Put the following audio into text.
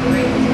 great.